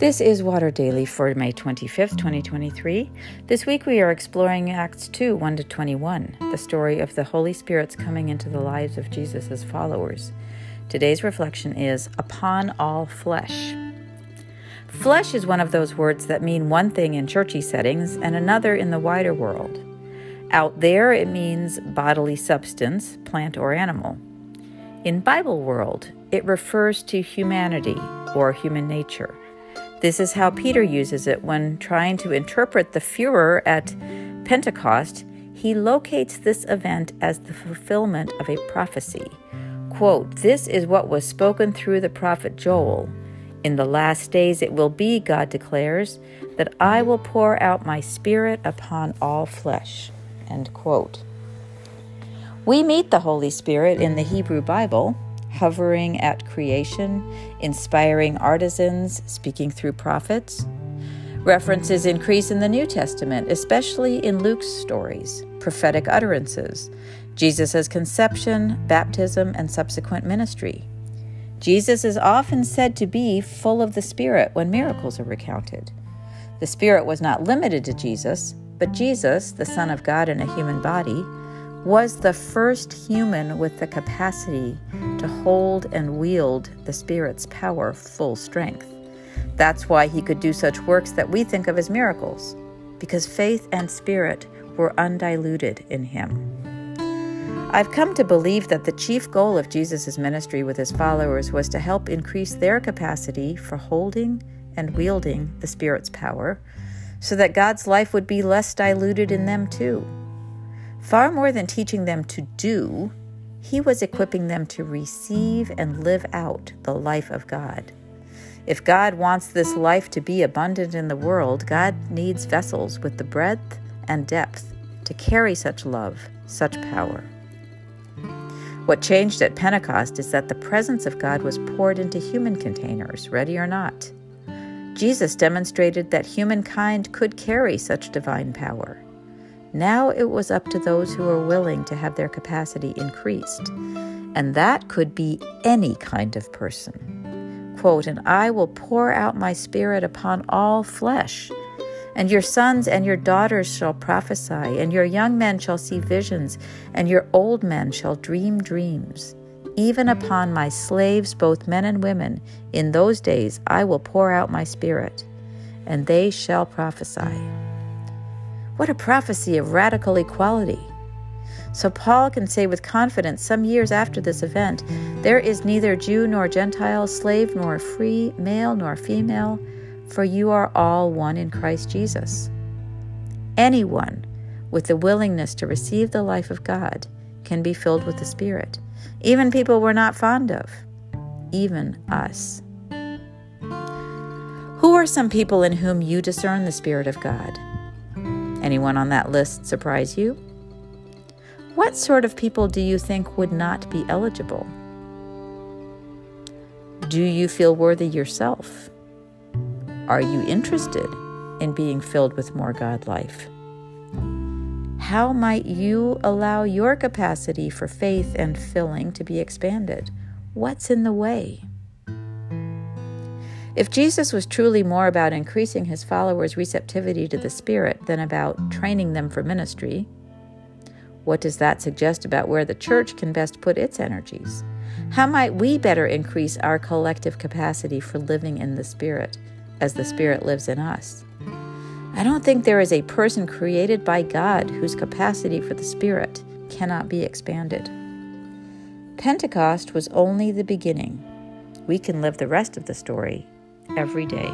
This is Water Daily for May 25th, 2023. This week we are exploring Acts 2 1 to 21, the story of the Holy Spirit's coming into the lives of Jesus' followers. Today's reflection is upon all flesh. Flesh is one of those words that mean one thing in churchy settings and another in the wider world. Out there, it means bodily substance, plant or animal. In Bible world, it refers to humanity or human nature. This is how Peter uses it when trying to interpret the furor at Pentecost. He locates this event as the fulfillment of a prophecy. Quote, This is what was spoken through the prophet Joel. In the last days it will be, God declares, that I will pour out my spirit upon all flesh. End quote. We meet the Holy Spirit in the Hebrew Bible hovering at creation, inspiring artisans, speaking through prophets. References increase in the New Testament, especially in Luke's stories, prophetic utterances, Jesus' conception, baptism, and subsequent ministry. Jesus is often said to be full of the Spirit when miracles are recounted. The Spirit was not limited to Jesus, but Jesus, the Son of God in a human body, was the first human with the capacity to hold and wield the Spirit's power full strength. That's why he could do such works that we think of as miracles, because faith and spirit were undiluted in him. I've come to believe that the chief goal of Jesus' ministry with his followers was to help increase their capacity for holding and wielding the Spirit's power so that God's life would be less diluted in them too. Far more than teaching them to do, he was equipping them to receive and live out the life of God. If God wants this life to be abundant in the world, God needs vessels with the breadth and depth to carry such love, such power. What changed at Pentecost is that the presence of God was poured into human containers, ready or not. Jesus demonstrated that humankind could carry such divine power. Now it was up to those who were willing to have their capacity increased. And that could be any kind of person. Quote, and I will pour out my spirit upon all flesh. And your sons and your daughters shall prophesy, and your young men shall see visions, and your old men shall dream dreams. Even upon my slaves, both men and women, in those days I will pour out my spirit, and they shall prophesy. What a prophecy of radical equality! So Paul can say with confidence some years after this event there is neither Jew nor Gentile, slave nor free, male nor female, for you are all one in Christ Jesus. Anyone with the willingness to receive the life of God can be filled with the Spirit, even people we're not fond of, even us. Who are some people in whom you discern the Spirit of God? Anyone on that list surprise you? What sort of people do you think would not be eligible? Do you feel worthy yourself? Are you interested in being filled with more God life? How might you allow your capacity for faith and filling to be expanded? What's in the way? If Jesus was truly more about increasing his followers' receptivity to the Spirit than about training them for ministry, what does that suggest about where the church can best put its energies? How might we better increase our collective capacity for living in the Spirit as the Spirit lives in us? I don't think there is a person created by God whose capacity for the Spirit cannot be expanded. Pentecost was only the beginning. We can live the rest of the story every day.